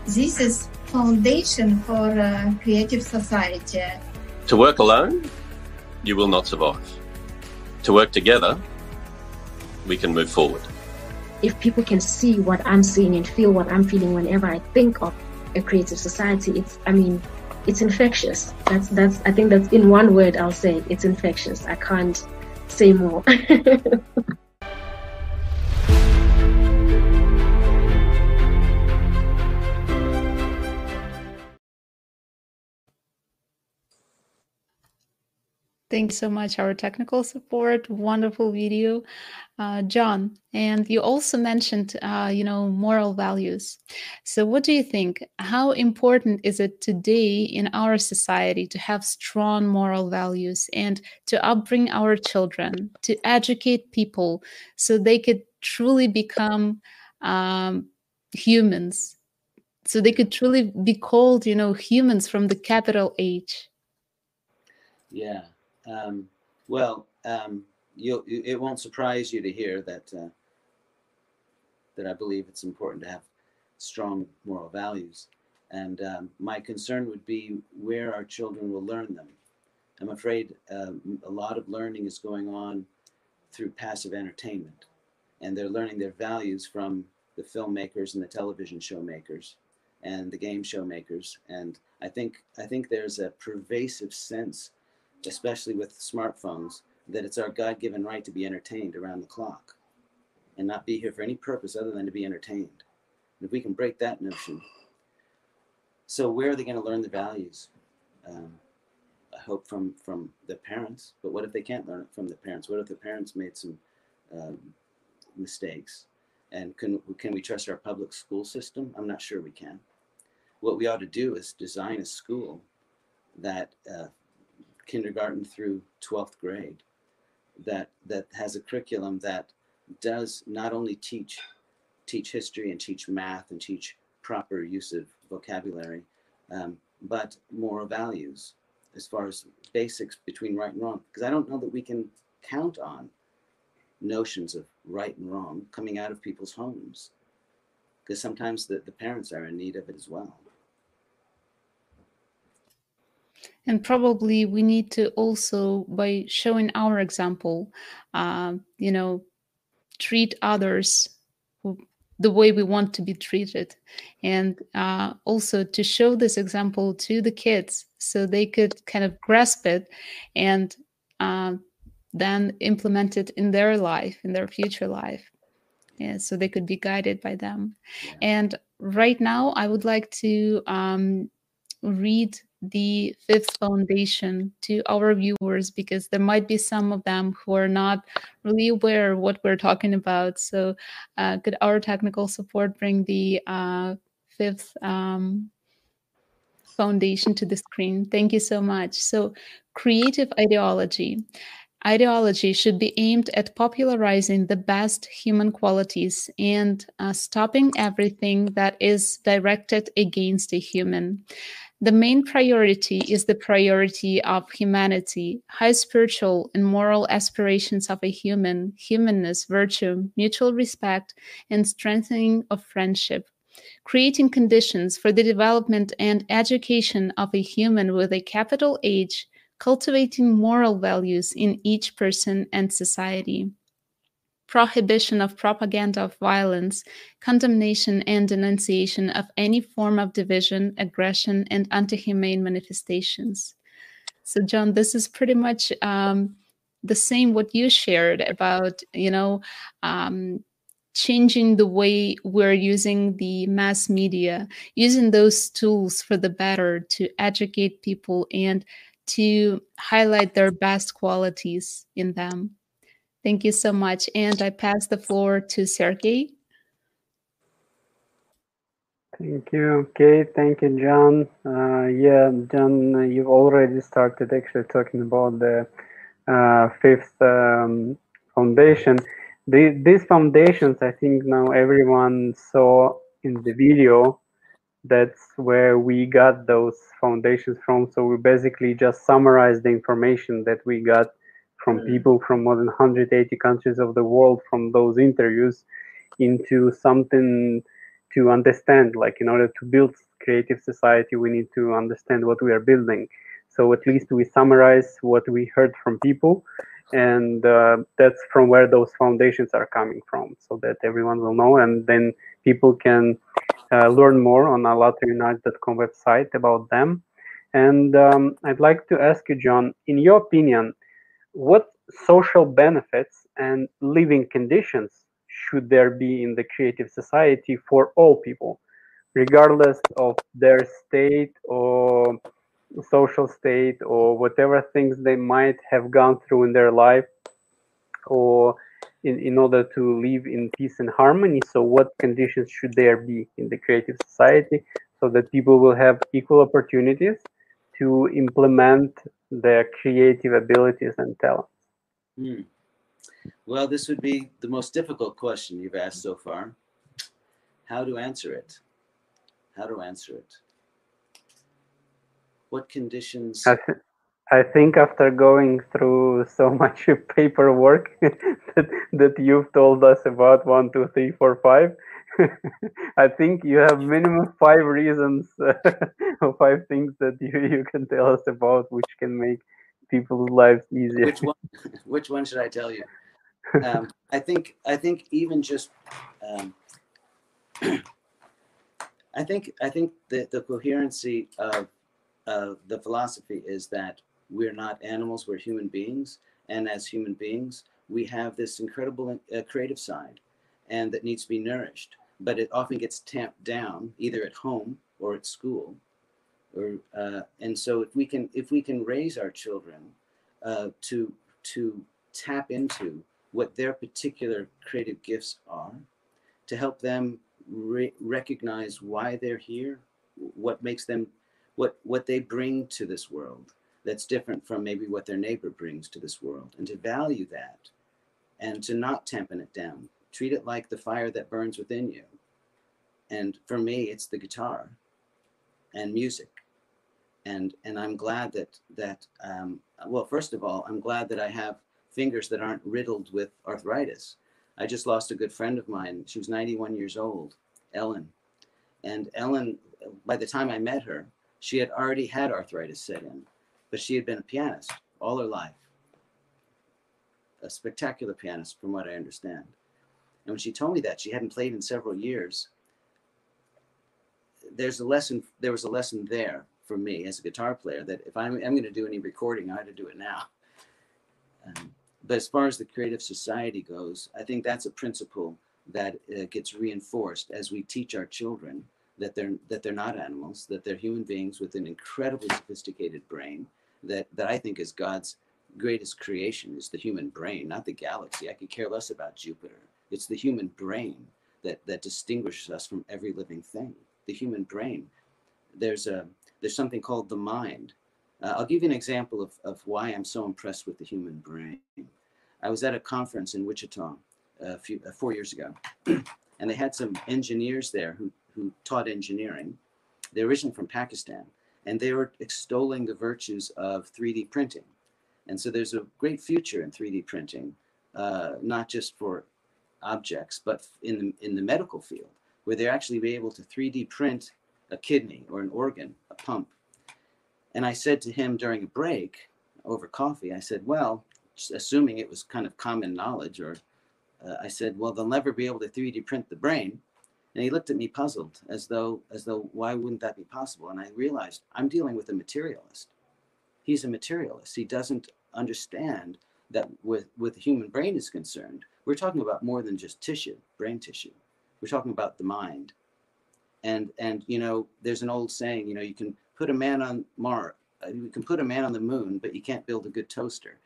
This is foundation for a creative society. To work alone, you will not survive. To work together, we can move forward. If people can see what I'm seeing and feel what I'm feeling whenever I think of a creative society, it's, I mean, it's infectious. That's that's I think that's in one word I'll say it's infectious. I can't say more. Thanks so much. Our technical support, wonderful video, uh, John. And you also mentioned, uh, you know, moral values. So, what do you think? How important is it today in our society to have strong moral values and to upbring our children, to educate people so they could truly become um, humans, so they could truly be called, you know, humans from the capital H? Yeah. Um, well, um, you'll, it won't surprise you to hear that uh, that I believe it's important to have strong moral values. And um, my concern would be where our children will learn them. I'm afraid um, a lot of learning is going on through passive entertainment, and they're learning their values from the filmmakers and the television show makers and the game show makers. And I think I think there's a pervasive sense especially with smartphones, that it's our God given right to be entertained around the clock and not be here for any purpose other than to be entertained. And if we can break that notion, so where are they going to learn the values? Um, I hope from from the parents. But what if they can't learn it from the parents? What if the parents made some um, mistakes? And can can we trust our public school system? I'm not sure we can. What we ought to do is design a school that uh, kindergarten through 12th grade that that has a curriculum that does not only teach teach history and teach math and teach proper use of vocabulary, um, but moral values as far as basics between right and wrong. Because I don't know that we can count on notions of right and wrong coming out of people's homes. Because sometimes the, the parents are in need of it as well. And probably we need to also, by showing our example, uh, you know, treat others the way we want to be treated. And uh, also to show this example to the kids so they could kind of grasp it and uh, then implement it in their life, in their future life. Yeah, so they could be guided by them. And right now, I would like to um, read the fifth foundation to our viewers because there might be some of them who are not really aware of what we're talking about. So, uh, could our technical support bring the uh, fifth um, foundation to the screen? Thank you so much. So, creative ideology. Ideology should be aimed at popularizing the best human qualities and uh, stopping everything that is directed against a human. The main priority is the priority of humanity, high spiritual and moral aspirations of a human, humanness, virtue, mutual respect, and strengthening of friendship. Creating conditions for the development and education of a human with a capital H, cultivating moral values in each person and society prohibition of propaganda of violence, condemnation and denunciation of any form of division, aggression, and anti humane manifestations. So, John, this is pretty much um, the same what you shared about, you know, um, changing the way we're using the mass media, using those tools for the better to educate people and to highlight their best qualities in them. Thank you so much. And I pass the floor to Sergey. Thank you, Kate. Thank you, John. Uh, yeah, John, you've already started actually talking about the uh, fifth um, foundation. The, these foundations, I think now everyone saw in the video. That's where we got those foundations from. So we basically just summarized the information that we got from people from more than 180 countries of the world from those interviews into something to understand like in order to build creative society we need to understand what we are building. So at least we summarize what we heard from people and uh, that's from where those foundations are coming from so that everyone will know and then people can uh, learn more on allatraunite.com website about them. And um, i'd like to ask you john in your opinion what social benefits and living conditions should there be in the creative society for all people, regardless of their state or social state or whatever things they might have gone through in their life or in, in order to live in peace and harmony. So, what conditions should there be in the creative society so that people will have equal opportunities to implement their creative abilities and talents? Hmm. Well, this would be the most difficult question you've asked so far. How to answer it? How to answer it? What conditions? I, th- I think after going through so much paperwork that, that you've told us about one, two, three, four, five, I think you have minimum five reasons or five things that you, you can tell us about which can make people's lives easier. Which one? Which one should I tell you? Um, I think I think even just um, I think I think the, the coherency of of the philosophy is that we're not animals, we're human beings, and as human beings, we have this incredible uh, creative side, and that needs to be nourished. But it often gets tamped down, either at home or at school, or uh, and so if we can if we can raise our children uh, to to tap into what their particular creative gifts are to help them re- recognize why they're here what makes them what what they bring to this world that's different from maybe what their neighbor brings to this world and to value that and to not tampen it down treat it like the fire that burns within you. And for me it's the guitar and music. And and i'm glad that that um, well first of all i'm glad that i have fingers that aren't riddled with arthritis. I just lost a good friend of mine. She was 91 years old ellen. And ellen by the time i met her she had already had arthritis set in but she had been a pianist all her life. A spectacular pianist from what i understand and when she told me that she hadn't played in several years. There's a lesson there was a lesson there for me as a guitar player that if i'm, I'm going to do any recording i ought to do it now. Um, but as far as the creative society goes i think that's a principle that uh, gets reinforced as we teach our children that they're that they're not animals that they're human beings with an incredibly sophisticated brain that that i think is god's greatest creation is the human brain not the galaxy. I could care less about jupiter it's the human brain that that distinguishes us from every living thing the human brain. There's a there's something called the mind. Uh, I'll give you an example of, of why I'm so impressed with the human brain. I was at a conference in Wichita a few uh, four years ago, and they had some engineers there who who taught engineering. They're originally from Pakistan, and they were extolling the virtues of 3D printing. And so there's a great future in 3D printing, uh, not just for objects, but in the, in the medical field where they're actually be able to 3D print a kidney or an organ, a pump. And I said to him during a break over coffee, I said, well, assuming it was kind of common knowledge, or uh, I said, well, they'll never be able to 3D print the brain. And he looked at me puzzled, as though, as though, why wouldn't that be possible? And I realized I'm dealing with a materialist. He's a materialist. He doesn't understand that with, with the human brain is concerned, we're talking about more than just tissue, brain tissue. We're talking about the mind. And and you know, there's an old saying, you know, you can put a man on Mars, uh, you can put a man on the moon, but you can't build a good toaster.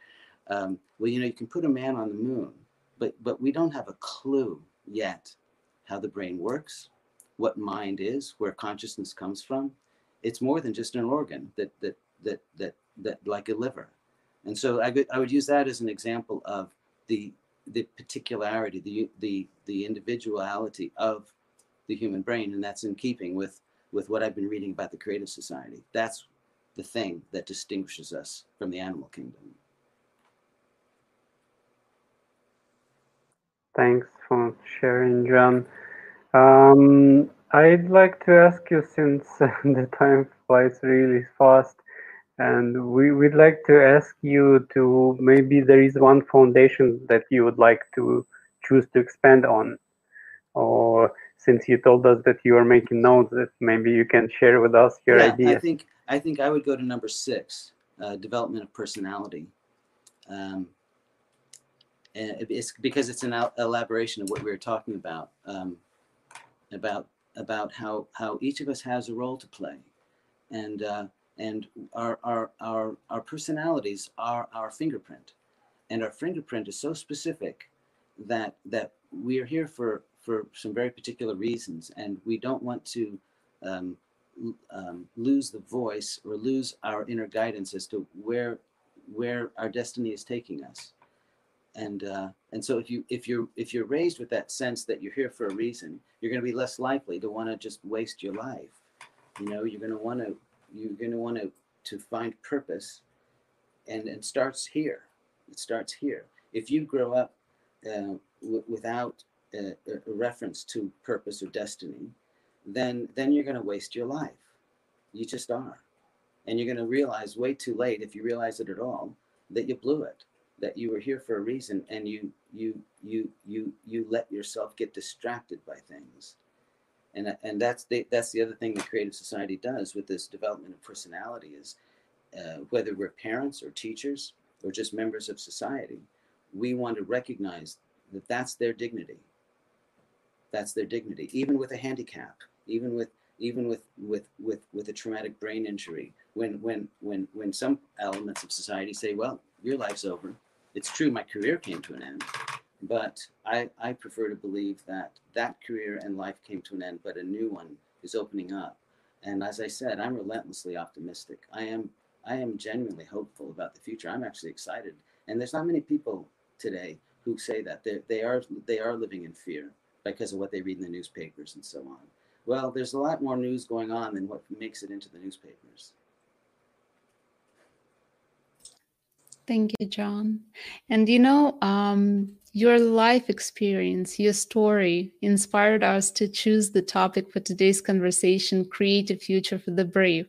Um, well, you know, you can put a man on the moon, but but we don't have a clue yet how the brain works, what mind is, where consciousness comes from. It's more than just an organ that that that that that like a liver. And so I would I would use that as an example of the the particularity, the the the individuality of the human brain, and that's in keeping with with what I've been reading about the Creative Society. That's the thing that distinguishes us from the animal kingdom. Thanks for sharing, John. Um, I'd like to ask you, since the time flies really fast, and we would like to ask you to maybe there is one foundation that you would like to choose to expand on. Or since you told us that you are making notes that maybe you can share with us your yeah, ideas. I think I think I would go to number six, uh, development of personality. Um, and it's because it's an elaboration of what we were talking about um, about about how how each of us has a role to play, and uh, and our, our, our, our personalities are our fingerprint. And our fingerprint is so specific that, that we are here for, for some very particular reasons. And we don't want to um, um, lose the voice or lose our inner guidance as to where, where our destiny is taking us. And, uh, and so if you if you're if you're raised with that sense that you're here for a reason, you're going to be less likely to want to just waste your life. You know, you're going to want to you're going to want to to find purpose and it starts here. It starts here. If you grow up uh, w- without a, a, reference to purpose or destiny then then you're going to waste your life. You just are. And you're going to realize way too late if you realize it at all that you blew it that you were here for a reason and you you you you you let yourself get distracted by things and and that's the that's the other thing the creative society does with this development of personality is uh, whether we're parents or teachers or just members of society we want to recognize that that's their dignity. That's their dignity even with a handicap even with even with with with with a traumatic brain injury. When when when when some elements of society say well your life's over. It's true my career came to an end but i i prefer to believe that that career and life came to an end but a new one is opening up. And as i said i'm relentlessly optimistic. I am i am genuinely hopeful about the future. I'm actually excited. And there's not many people today who say that. They they are they are living in fear because of what they read in the newspapers and so on. Well, there's a lot more news going on than what makes it into the newspapers. Thank you, John. And you know, um, your life experience, your story inspired us to choose the topic for today's conversation Create a Future for the Brave.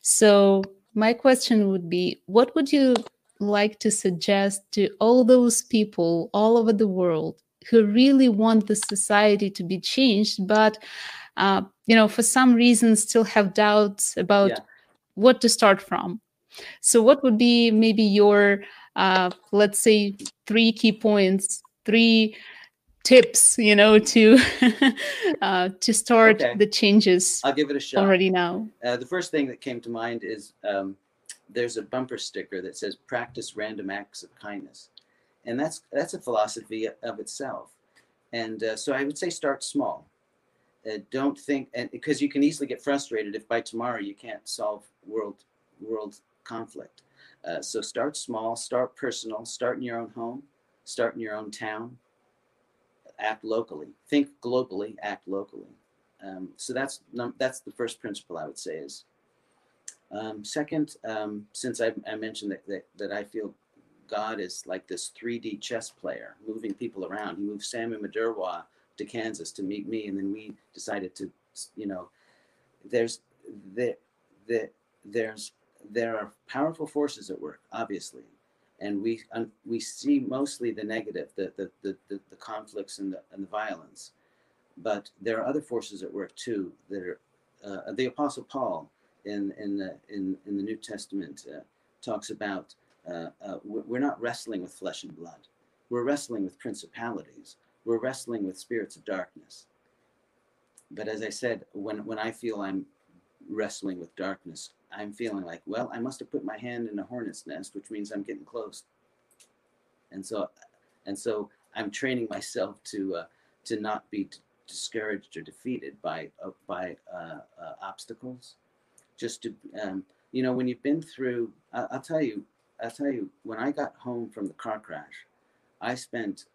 So, my question would be what would you like to suggest to all those people all over the world who really want the society to be changed, but uh, you know, for some reason still have doubts about yeah. what to start from. So, what would be maybe your, uh, let's say, three key points, three tips, you know, to uh, to start okay. the changes? I'll give it a shot already now. Uh, the first thing that came to mind is um, there's a bumper sticker that says "Practice random acts of kindness," and that's that's a philosophy of itself. And uh, so I would say start small uh, don't think and because you can easily get frustrated if by tomorrow you can't solve world world conflict uh, so start small start personal start in your own home start in your own town. Act locally. Think globally act locally. Um, so that's that's the first principle i would say is um, second um, since I, I mentioned that, that, that i feel god is like this 3d chess player moving people around. He moves sammy madurwa to Kansas to meet me, and then we decided to, you know, there's the the there's there are powerful forces at work, obviously, and we um, we see mostly the negative, the the, the the the conflicts and the and the violence, but there are other forces at work too. That are uh, the Apostle Paul in in the in in the New Testament uh, talks about uh, uh we're not wrestling with flesh and blood. We're wrestling with principalities we're wrestling with spirits of darkness. But as I said, when, when I feel I'm wrestling with darkness, I'm feeling like, well, I must have put my hand in a hornet's nest, which means I'm getting close. And so, and so I'm training myself to uh, to not be discouraged or defeated by uh, by uh, uh, obstacles. Just to, um, you know, when you've been through, I'll tell you, I'll tell you, when I got home from the car crash, I spent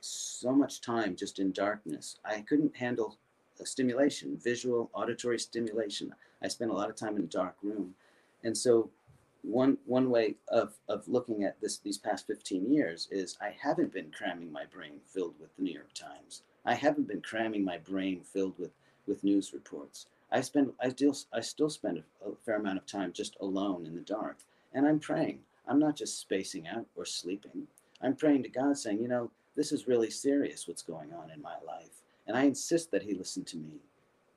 so much time just in darkness. I couldn't handle stimulation, visual, auditory stimulation. I spent a lot of time in a dark room. And so one one way of, of looking at this these past 15 years is I haven't been cramming my brain filled with the New York Times. I haven't been cramming my brain filled with, with news reports. I spend I still I still spend a, a fair amount of time just alone in the dark. And I'm praying. I'm not just spacing out or sleeping. I'm praying to God saying, you know, this is really serious what's going on in my life. And I insist that he listen to me.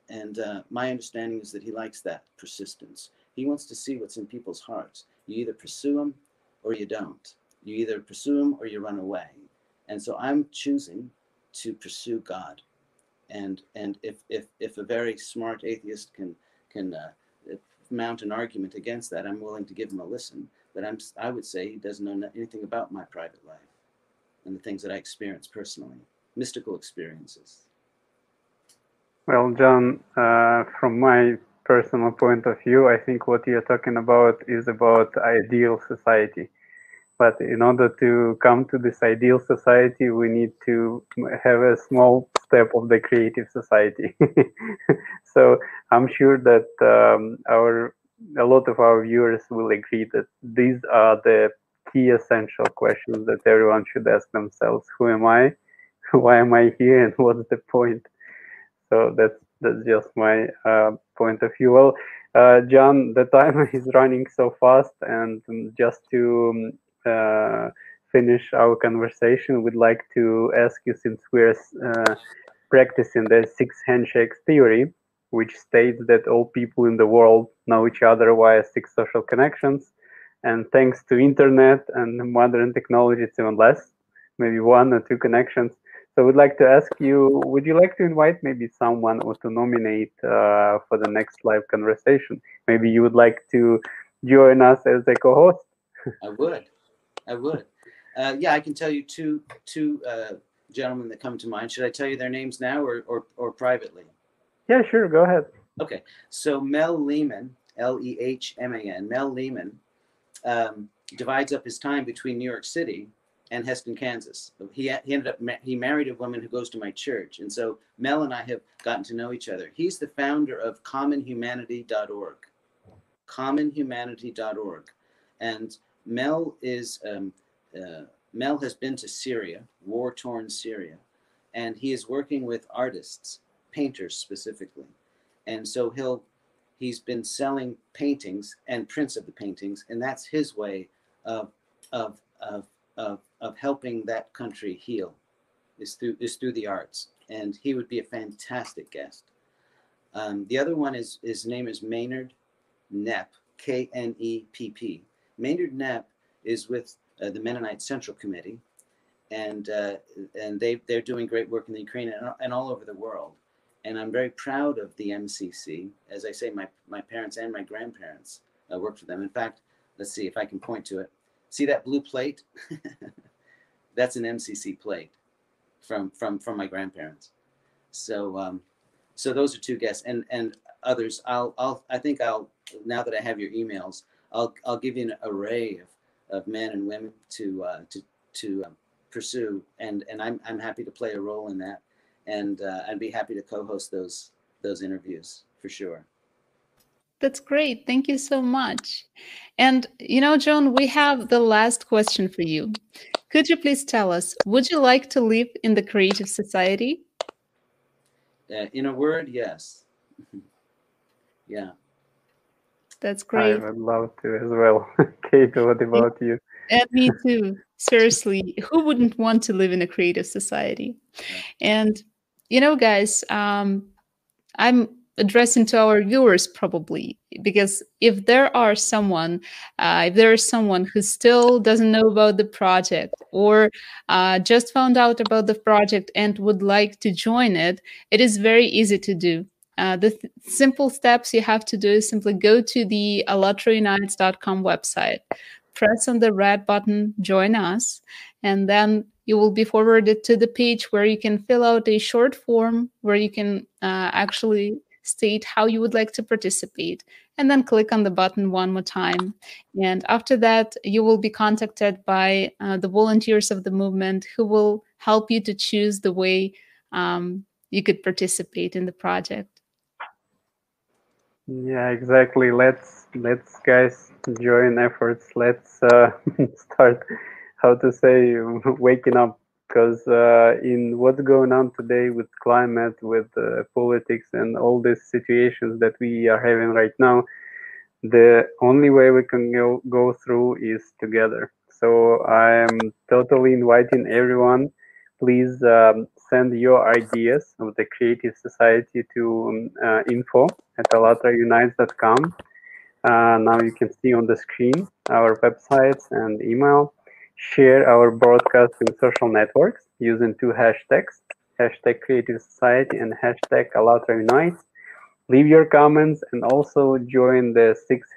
And uh, my understanding is that he likes that persistence. He wants to see what's in people's hearts. You either pursue him or you don't. You either pursue him or you run away. And so I'm choosing to pursue God. And and if if if a very smart atheist can can uh, mount an argument against that, I'm willing to give him a listen. But I'm I would say he doesn't know anything about my private life and the things that I experience personally, mystical experiences. Well, John, uh, from my personal point of view, I think what you're talking about is about ideal society. But in order to come to this ideal society, we need to have a small step of the creative society. so I'm sure that um, our a lot of our viewers will agree that these are the key essential questions that everyone should ask themselves who am i why am i here and what's the point so that's that's just my uh, point of view. Well uh, john the time is running so fast and just to um, uh, finish our conversation we'd like to ask you since we're uh, practicing the six handshakes theory which states that all people in the world know each other via six social connections and thanks to internet and modern technology it's even less maybe one or two connections So we'd like to ask you, would you like to invite maybe someone or to nominate uh, for the next live conversation? Maybe you would like to join us as a co-host. I would, I would. Uh, yeah, I can tell you two two uh, gentlemen that come to mind. Should I tell you their names now or or, or privately? Yeah, sure. Go ahead. Okay, so Mel Lehman, L E H M A N, Mel Lehman, um, divides up his time between New York City and Hesston, Kansas. He, he ended up he married a woman who goes to my church, and so Mel and I have gotten to know each other. He's the founder of CommonHumanity.org, CommonHumanity.org, and Mel is um, uh, Mel has been to Syria, war-torn Syria, and he is working with artists, painters specifically, and so he'll he's been selling paintings and prints of the paintings, and that's his way of of of of, of helping that country heal is through is through the arts, and he would be a fantastic guest. Um, the other one is his name is Maynard Knepp, K N E P P. Maynard Knepp is with uh, the Mennonite Central Committee, and uh, and they they're doing great work in the Ukraine and, and all over the world. And I'm very proud of the MCC. As I say, my my parents and my grandparents uh, worked for them. In fact, let's see if I can point to it. See that blue plate? That's an MCC plate from from from my grandparents. So um, so those are two guests and and others. I'll I'll I think I'll now that I have your emails, I'll I'll give you an array of, of men and women to uh, to to um, pursue and and I'm I'm happy to play a role in that and uh, I'd be happy to co-host those those interviews for sure. That's great. Thank you so much. And, you know, Joan, we have the last question for you. Could you please tell us, would you like to live in the creative society? Uh, in a word, yes. yeah. That's great. I would love to as well. Kate, what about you? And me too. Seriously, who wouldn't want to live in a creative society? And, you know, guys, um, I'm addressing to our viewers probably because if there are someone uh, if there is someone who still doesn't know about the project or uh, just found out about the project and would like to join it it is very easy to do. Uh, the th- simple steps you have to do is simply go to the allatraunites.com website press on the red button join us and then you will be forwarded to the page where you can fill out a short form where you can uh, actually state how you would like to participate, and then click on the button one more time. And after that, you will be contacted by uh, the volunteers of the movement who will help you to choose the way um, you could participate in the project. Yeah, exactly. Let's let's guys join efforts. Let's uh, start how to say waking up because uh, in what's going on today with climate, with uh, politics, and all these situations that we are having right now, the only way we can go, go through is together. So I am totally inviting everyone. Please um, send your ideas of the Creative Society to um, uh, info at allatraunites.com. Uh, now you can see on the screen our websites and email share our broadcast in social networks using two hashtags, hashtag Creative Society and hashtag Allatra Unites. Leave your comments and also join the Six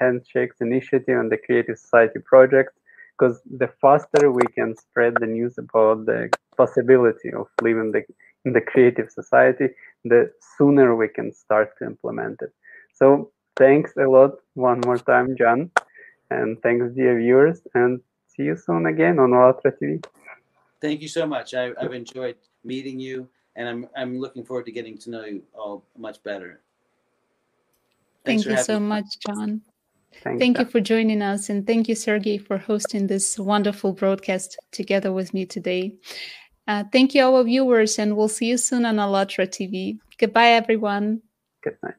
Handshakes initiative and the Creative Society project because the faster we can spread the news about the possibility of living the, in the creative society, the sooner we can start to implement it. So thanks a lot one more time, John. And thanks, dear viewers. And see you soon again on Allatra TV. Thank you so much. I, have enjoyed meeting you, and I'm I'm looking forward to getting to know you all much better. Thanks thank you so me. much, John. Thanks, thank you for joining us, and thank you, Sergey, for hosting this wonderful broadcast together with me today. Uh, thank you, all our viewers, and we'll see you soon on Allatra TV. Goodbye, everyone. Good night.